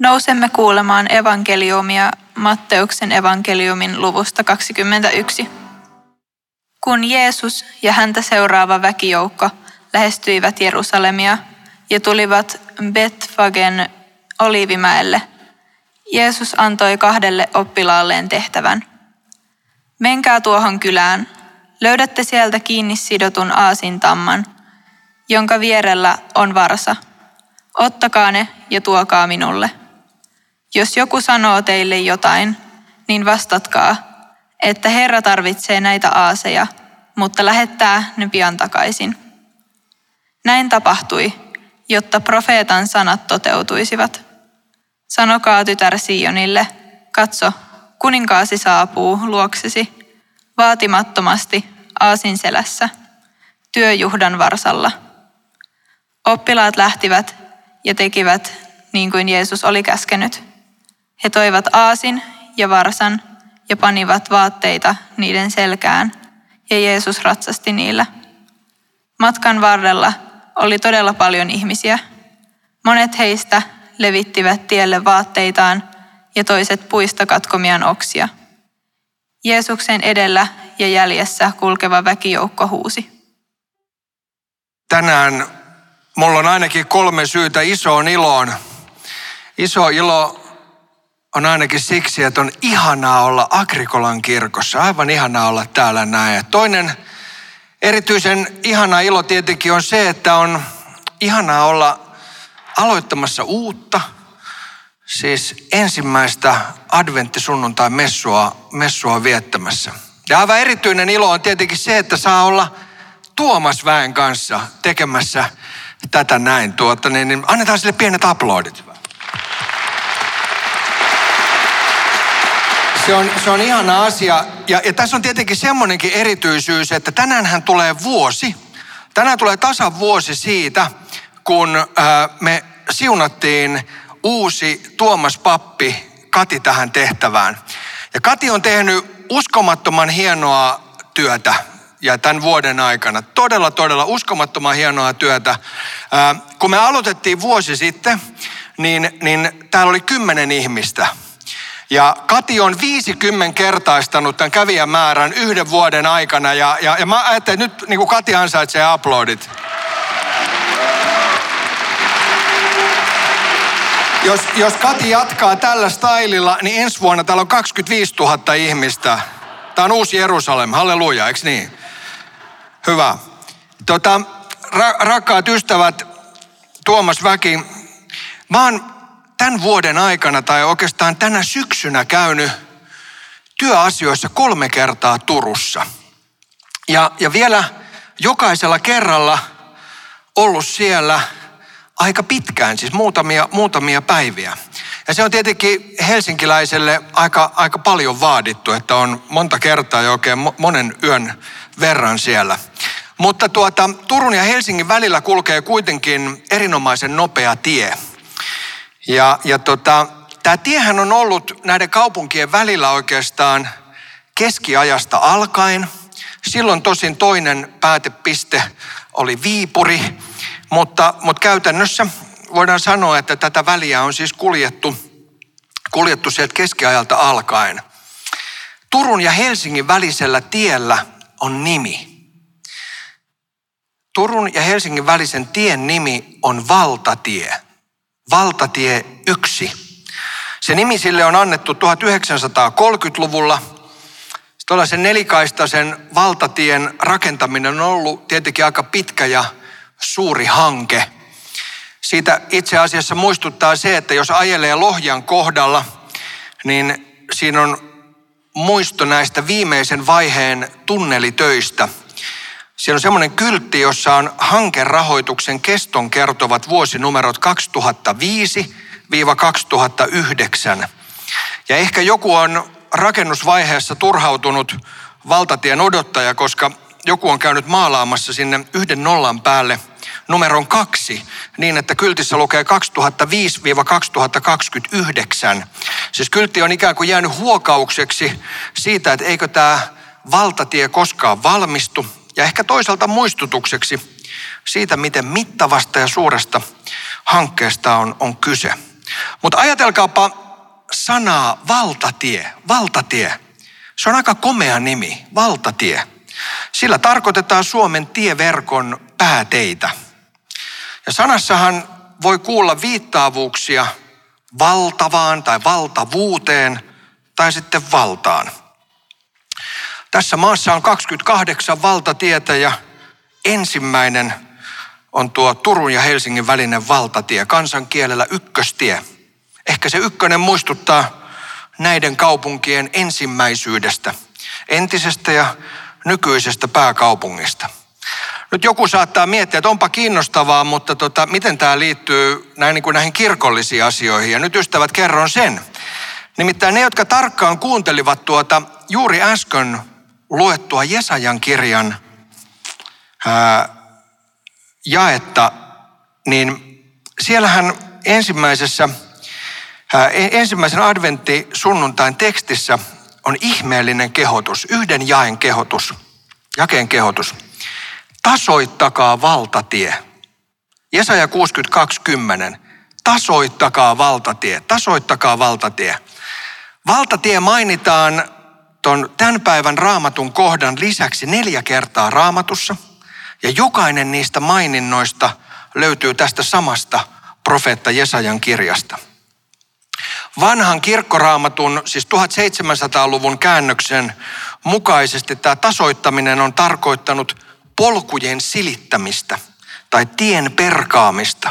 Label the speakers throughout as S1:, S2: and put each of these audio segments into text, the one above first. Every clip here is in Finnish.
S1: Nousemme kuulemaan evankeliumia Matteuksen evankeliumin luvusta 21. Kun Jeesus ja häntä seuraava väkijoukko lähestyivät Jerusalemia ja tulivat Betfagen Oliivimäelle, Jeesus antoi kahdelle oppilaalleen tehtävän. Menkää tuohon kylään, löydätte sieltä kiinni sidotun aasintamman, jonka vierellä on varsa. Ottakaa ne ja tuokaa minulle. Jos joku sanoo teille jotain, niin vastatkaa, että Herra tarvitsee näitä aaseja, mutta lähettää ne pian takaisin. Näin tapahtui, jotta profeetan sanat toteutuisivat. Sanokaa tytär Sionille, katso, kuninkaasi saapuu luoksesi, vaatimattomasti aasin selässä, työjuhdan varsalla. Oppilaat lähtivät ja tekivät niin kuin Jeesus oli käskenyt. He toivat aasin ja varsan ja panivat vaatteita niiden selkään, ja Jeesus ratsasti niillä. Matkan varrella oli todella paljon ihmisiä. Monet heistä levittivät tielle vaatteitaan ja toiset puista katkomian oksia. Jeesuksen edellä ja jäljessä kulkeva väkijoukko huusi.
S2: Tänään mulla on ainakin kolme syytä isoon iloon. Iso ilo on ainakin siksi, että on ihanaa olla Agrikolan kirkossa. Aivan ihanaa olla täällä näin. Toinen erityisen ihana ilo tietenkin on se, että on ihanaa olla aloittamassa uutta, siis ensimmäistä adventtisunnuntai messua, messua viettämässä. Ja aivan erityinen ilo on tietenkin se, että saa olla Tuomas Väen kanssa tekemässä tätä näin. Tuota, niin, niin annetaan sille pienet aplodit. Se on, se on ihana asia. Ja, ja tässä on tietenkin semmoinenkin erityisyys, että tänään hän tulee vuosi. Tänään tulee tasan vuosi siitä, kun ää, me siunattiin uusi Tuomas Pappi Kati tähän tehtävään. Ja Kati on tehnyt uskomattoman hienoa työtä ja tämän vuoden aikana. Todella, todella uskomattoman hienoa työtä. Ää, kun me aloitettiin vuosi sitten, niin, niin täällä oli kymmenen ihmistä – ja Kati on 50 kertaistanut tämän kävijämäärän yhden vuoden aikana. Ja, ja, ja mä ajattelin, että nyt niin kuin Kati ansaitsee aplodit. Jos, jos Kati jatkaa tällä stylilla, niin ensi vuonna täällä on 25 000 ihmistä. Tämä on uusi Jerusalem, halleluja, eikö niin? Hyvä. Tota, ra- rakkaat ystävät, Tuomas Väki, mä oon tämän vuoden aikana tai oikeastaan tänä syksynä käynyt työasioissa kolme kertaa Turussa. Ja, ja vielä jokaisella kerralla ollut siellä aika pitkään, siis muutamia, muutamia päiviä. Ja se on tietenkin helsinkiläiselle aika, aika paljon vaadittu, että on monta kertaa jo oikein monen yön verran siellä. Mutta tuota, Turun ja Helsingin välillä kulkee kuitenkin erinomaisen nopea tie – ja, ja tota, tämä tiehän on ollut näiden kaupunkien välillä oikeastaan keskiajasta alkaen. Silloin tosin toinen päätepiste oli Viipuri, mutta, mutta käytännössä voidaan sanoa, että tätä väliä on siis kuljettu, kuljettu sieltä keskiajalta alkaen. Turun ja Helsingin välisellä tiellä on nimi. Turun ja Helsingin välisen tien nimi on valtatie valtatie 1. Se nimi sille on annettu 1930-luvulla. Tuollaisen nelikaistaisen valtatien rakentaminen on ollut tietenkin aika pitkä ja suuri hanke. Siitä itse asiassa muistuttaa se, että jos ajelee Lohjan kohdalla, niin siinä on muisto näistä viimeisen vaiheen tunnelitöistä – siellä on semmoinen kyltti, jossa on hankerahoituksen keston kertovat vuosinumerot 2005-2009. Ja ehkä joku on rakennusvaiheessa turhautunut valtatien odottaja, koska joku on käynyt maalaamassa sinne yhden nollan päälle numeron kaksi, niin että kyltissä lukee 2005-2029. Siis kyltti on ikään kuin jäänyt huokaukseksi siitä, että eikö tämä valtatie koskaan valmistu, ja ehkä toisaalta muistutukseksi siitä, miten mittavasta ja suuresta hankkeesta on, on kyse. Mutta ajatelkaapa sanaa valtatie, valtatie. Se on aika komea nimi, valtatie. Sillä tarkoitetaan Suomen tieverkon pääteitä. Ja sanassahan voi kuulla viittaavuuksia valtavaan tai valtavuuteen tai sitten valtaan. Tässä maassa on 28 valtatietä ja ensimmäinen on tuo Turun ja Helsingin välinen valtatie, kansankielellä ykköstie. Ehkä se ykkönen muistuttaa näiden kaupunkien ensimmäisyydestä, entisestä ja nykyisestä pääkaupungista. Nyt joku saattaa miettiä, että onpa kiinnostavaa, mutta tota, miten tämä liittyy näin, niin kuin näihin kirkollisiin asioihin. Ja nyt ystävät kerron sen. Nimittäin ne, jotka tarkkaan kuuntelivat tuota juuri äsken luettua Jesajan kirjan ää, jaetta, niin siellähän ensimmäisessä, ää, ensimmäisen adventti sunnuntain tekstissä on ihmeellinen kehotus, yhden jaen kehotus, jakeen kehotus. Tasoittakaa valtatie. Jesaja 62.10. Tasoittakaa valtatie, tasoittakaa valtatie. Valtatie mainitaan ton tämän päivän raamatun kohdan lisäksi neljä kertaa raamatussa. Ja jokainen niistä maininnoista löytyy tästä samasta profeetta Jesajan kirjasta. Vanhan kirkkoraamatun, siis 1700-luvun käännöksen mukaisesti tämä tasoittaminen on tarkoittanut polkujen silittämistä tai tien perkaamista.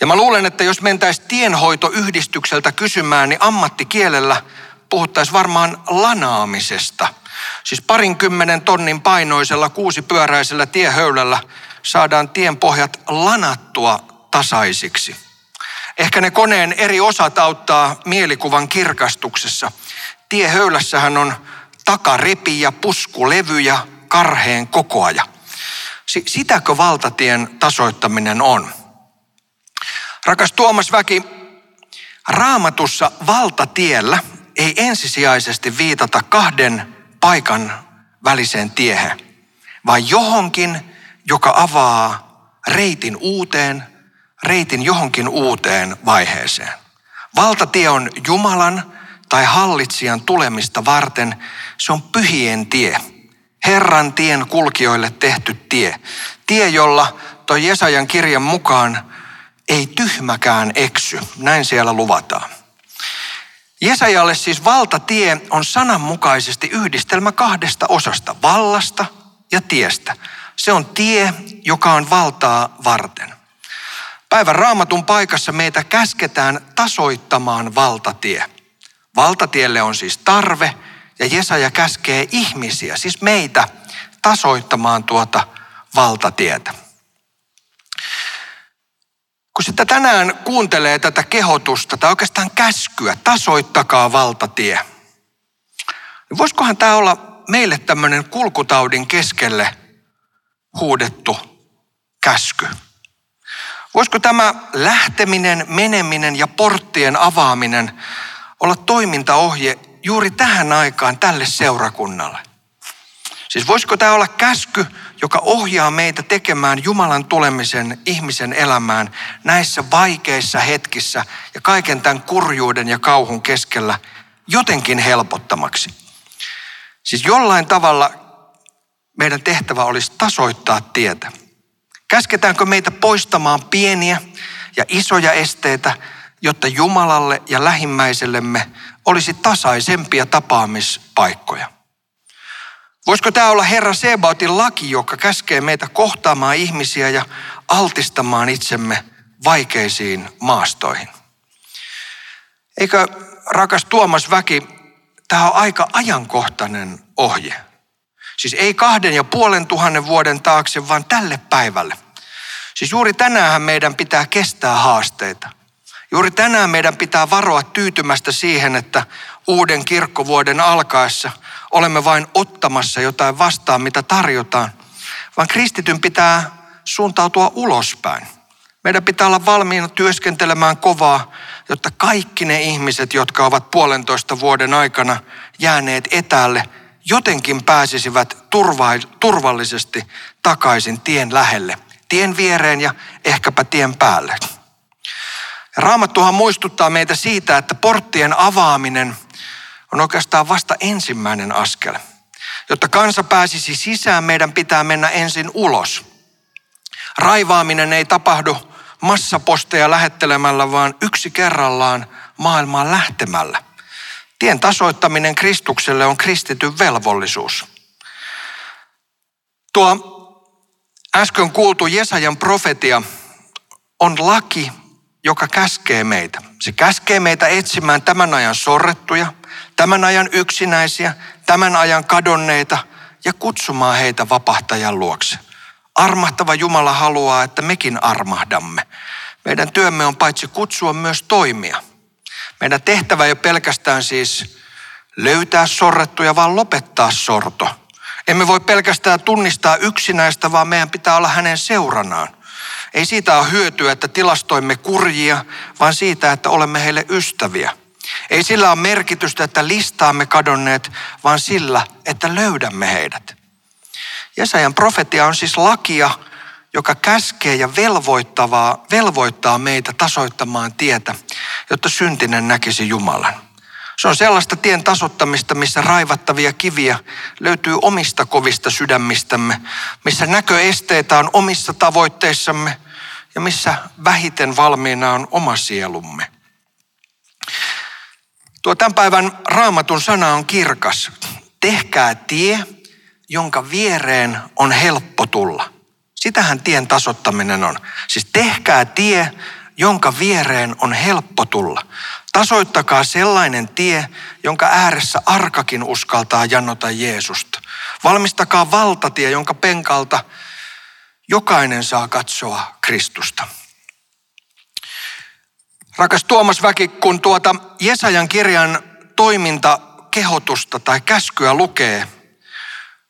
S2: Ja mä luulen, että jos mentäisiin tienhoitoyhdistykseltä kysymään, niin ammattikielellä puhuttaisiin varmaan lanaamisesta. Siis parinkymmenen tonnin painoisella kuusipyöräisellä tiehöylällä saadaan tienpohjat lanattua tasaisiksi. Ehkä ne koneen eri osat auttaa mielikuvan kirkastuksessa. Tiehöylässähän on takarepi ja puskulevy ja karheen kokoaja. Sitäkö valtatien tasoittaminen on? Rakas Tuomas Väki, raamatussa valtatiellä ei ensisijaisesti viitata kahden paikan väliseen tiehen, vaan johonkin, joka avaa reitin uuteen, reitin johonkin uuteen vaiheeseen. Valtatie on Jumalan tai hallitsijan tulemista varten, se on pyhien tie. Herran tien kulkijoille tehty tie. Tie, jolla toi Jesajan kirjan mukaan ei tyhmäkään eksy. Näin siellä luvataan. Jesajalle siis valtatie on sananmukaisesti yhdistelmä kahdesta osasta, vallasta ja tiestä. Se on tie, joka on valtaa varten. Päivän raamatun paikassa meitä käsketään tasoittamaan valtatie. Valtatielle on siis tarve ja Jesaja käskee ihmisiä, siis meitä, tasoittamaan tuota valtatietä. Kun sitä tänään kuuntelee tätä kehotusta tai oikeastaan käskyä, tasoittakaa valtatie, niin voisikohan tämä olla meille tämmöinen kulkutaudin keskelle huudettu käsky? Voisiko tämä lähteminen, meneminen ja porttien avaaminen olla toimintaohje juuri tähän aikaan tälle seurakunnalle? Siis voisiko tämä olla käsky, joka ohjaa meitä tekemään Jumalan tulemisen ihmisen elämään näissä vaikeissa hetkissä ja kaiken tämän kurjuuden ja kauhun keskellä jotenkin helpottamaksi? Siis jollain tavalla meidän tehtävä olisi tasoittaa tietä. Käsketäänkö meitä poistamaan pieniä ja isoja esteitä, jotta Jumalalle ja lähimmäisellemme olisi tasaisempia tapaamispaikkoja? Voisiko tämä olla Herra Sebaotin laki, joka käskee meitä kohtaamaan ihmisiä ja altistamaan itsemme vaikeisiin maastoihin? Eikö rakas Tuomas Väki, tämä on aika ajankohtainen ohje. Siis ei kahden ja puolen tuhannen vuoden taakse, vaan tälle päivälle. Siis juuri tänään meidän pitää kestää haasteita. Juuri tänään meidän pitää varoa tyytymästä siihen, että uuden kirkkovuoden alkaessa olemme vain ottamassa jotain vastaan, mitä tarjotaan, vaan kristityn pitää suuntautua ulospäin. Meidän pitää olla valmiina työskentelemään kovaa, jotta kaikki ne ihmiset, jotka ovat puolentoista vuoden aikana jääneet etäälle, jotenkin pääsisivät turvallisesti takaisin tien lähelle, tien viereen ja ehkäpä tien päälle. Raamattuhan muistuttaa meitä siitä, että porttien avaaminen on oikeastaan vasta ensimmäinen askel. Jotta kansa pääsisi sisään, meidän pitää mennä ensin ulos. Raivaaminen ei tapahdu massaposteja lähettelemällä, vaan yksi kerrallaan maailmaan lähtemällä. Tien tasoittaminen Kristukselle on kristityn velvollisuus. Tuo äsken kuultu Jesajan profetia on laki, joka käskee meitä. Se käskee meitä etsimään tämän ajan sorrettuja, tämän ajan yksinäisiä, tämän ajan kadonneita ja kutsumaan heitä vapahtajan luokse. Armahtava Jumala haluaa, että mekin armahdamme. Meidän työmme on paitsi kutsua myös toimia. Meidän tehtävä ei ole pelkästään siis löytää sorrettuja, vaan lopettaa sorto. Emme voi pelkästään tunnistaa yksinäistä, vaan meidän pitää olla hänen seuranaan. Ei siitä ole hyötyä, että tilastoimme kurjia, vaan siitä, että olemme heille ystäviä. Ei sillä ole merkitystä, että listaamme kadonneet, vaan sillä, että löydämme heidät. Jesajan profetia on siis lakia, joka käskee ja velvoittavaa, velvoittaa meitä tasoittamaan tietä, jotta syntinen näkisi Jumalan. Se on sellaista tien tasottamista, missä raivattavia kiviä löytyy omista kovista sydämistämme, missä näköesteitä on omissa tavoitteissamme ja missä vähiten valmiina on oma sielumme. Tuo tämän päivän raamatun sana on kirkas. Tehkää tie, jonka viereen on helppo tulla. Sitähän tien tasottaminen on. Siis tehkää tie, jonka viereen on helppo tulla. Tasoittakaa sellainen tie, jonka ääressä arkakin uskaltaa jannota Jeesusta. Valmistakaa valtatie, jonka penkalta jokainen saa katsoa Kristusta. Rakas Tuomas Väki, kun tuota Jesajan kirjan toiminta kehotusta tai käskyä lukee,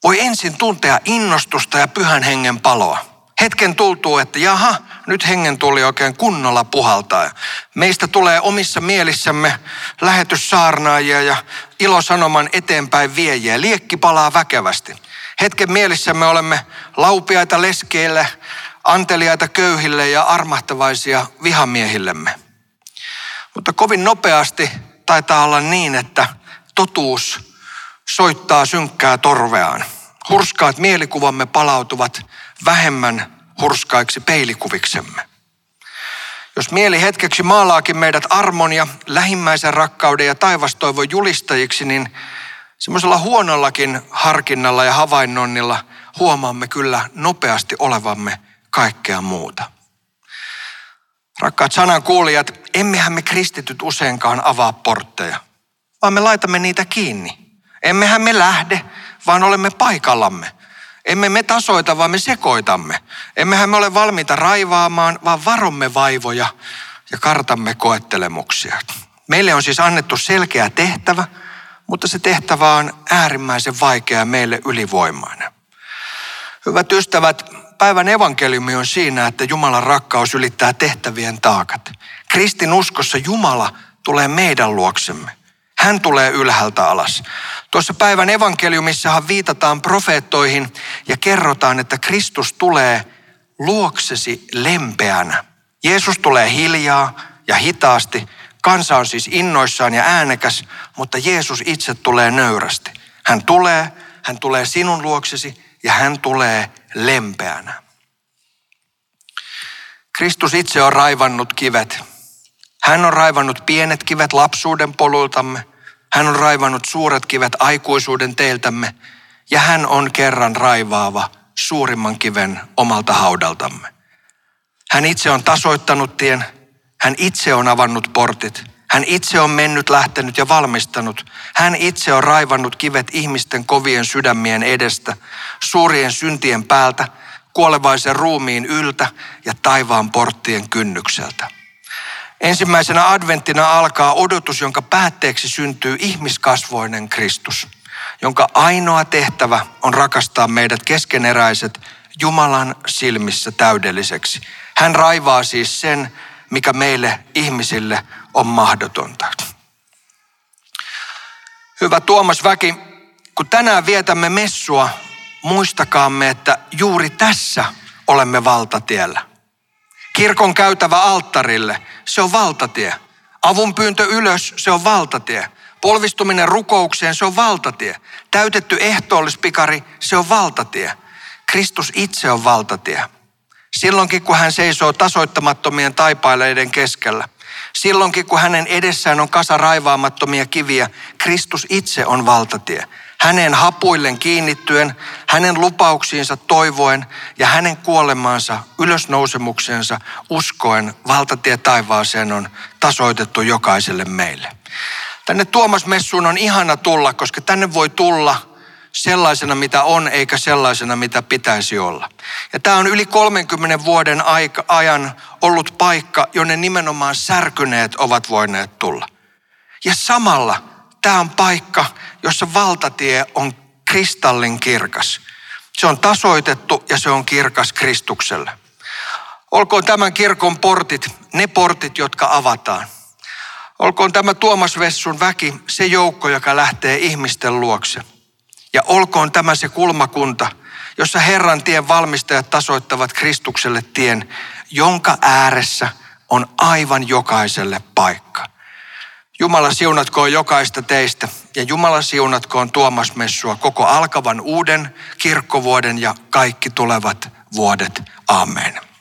S2: voi ensin tuntea innostusta ja pyhän hengen paloa. Hetken tultuu, että jaha, nyt hengen tuli oikein kunnolla puhaltaa. Meistä tulee omissa mielissämme lähetyssaarnaajia ja ilosanoman eteenpäin viejiä. Liekki palaa väkevästi. Hetken mielissämme olemme laupiaita leskeille, anteliaita köyhille ja armahtavaisia vihamiehillemme. Mutta kovin nopeasti taitaa olla niin, että totuus soittaa synkkää torveaan. Hurskaat mielikuvamme palautuvat vähemmän hurskaiksi peilikuviksemme. Jos mieli hetkeksi maalaakin meidät armon ja lähimmäisen rakkauden ja taivastoivon julistajiksi, niin semmoisella huonollakin harkinnalla ja havainnonnilla huomaamme kyllä nopeasti olevamme kaikkea muuta. Rakkaat sanan kuulijat, emmehän me kristityt useinkaan avaa portteja, vaan me laitamme niitä kiinni. Emmehän me lähde, vaan olemme paikallamme. Emme me tasoita, vaan me sekoitamme. Emmehän me ole valmiita raivaamaan, vaan varomme vaivoja ja kartamme koettelemuksia. Meille on siis annettu selkeä tehtävä, mutta se tehtävä on äärimmäisen vaikea meille ylivoimainen. Hyvät ystävät, päivän evankeliumi on siinä, että Jumalan rakkaus ylittää tehtävien taakat. Kristin uskossa Jumala tulee meidän luoksemme. Hän tulee ylhäältä alas. Tuossa päivän evankeliumissahan viitataan profeettoihin ja kerrotaan, että Kristus tulee luoksesi lempeänä. Jeesus tulee hiljaa ja hitaasti. Kansa on siis innoissaan ja äänekäs, mutta Jeesus itse tulee nöyrästi. Hän tulee, hän tulee sinun luoksesi ja hän tulee lempeänä. Kristus itse on raivannut kivet. Hän on raivannut pienet kivet lapsuuden polultamme. Hän on raivannut suuret kivet aikuisuuden teiltämme. Ja hän on kerran raivaava suurimman kiven omalta haudaltamme. Hän itse on tasoittanut tien. Hän itse on avannut portit. Hän itse on mennyt, lähtenyt ja valmistanut. Hän itse on raivannut kivet ihmisten kovien sydämien edestä, suurien syntien päältä, kuolevaisen ruumiin yltä ja taivaan porttien kynnykseltä. Ensimmäisenä adventtina alkaa odotus, jonka päätteeksi syntyy ihmiskasvoinen Kristus, jonka ainoa tehtävä on rakastaa meidät keskeneräiset Jumalan silmissä täydelliseksi. Hän raivaa siis sen, mikä meille ihmisille on mahdotonta. Hyvä Tuomas Väki, kun tänään vietämme messua, muistakaamme, että juuri tässä olemme valtatiellä. Kirkon käytävä alttarille, se on valtatie. Avun pyyntö ylös, se on valtatie. Polvistuminen rukoukseen, se on valtatie. Täytetty ehtoollispikari, se on valtatie. Kristus itse on valtatie. Silloinkin kun hän seisoo tasoittamattomien taipaileiden keskellä, silloinkin kun hänen edessään on kasa raivaamattomia kiviä, Kristus itse on valtatie. Hänen hapuillen kiinnittyen, hänen lupauksiinsa toivoen ja hänen kuolemaansa, ylösnousemuksensa uskoen valtatie taivaaseen on tasoitettu jokaiselle meille. Tänne Tuomas Messuun on ihana tulla, koska tänne voi tulla – sellaisena, mitä on, eikä sellaisena, mitä pitäisi olla. Ja tämä on yli 30 vuoden aika, ajan ollut paikka, jonne nimenomaan särkyneet ovat voineet tulla. Ja samalla tämä on paikka, jossa valtatie on kristallin kirkas. Se on tasoitettu ja se on kirkas Kristukselle. Olkoon tämän kirkon portit ne portit, jotka avataan. Olkoon tämä Tuomas Vessun väki se joukko, joka lähtee ihmisten luokse – ja olkoon tämä se kulmakunta, jossa Herran tien valmistajat tasoittavat Kristukselle tien, jonka ääressä on aivan jokaiselle paikka. Jumala siunatkoon jokaista teistä ja Jumala siunatkoon Tuomas Messua koko alkavan uuden kirkkovuoden ja kaikki tulevat vuodet. Amen.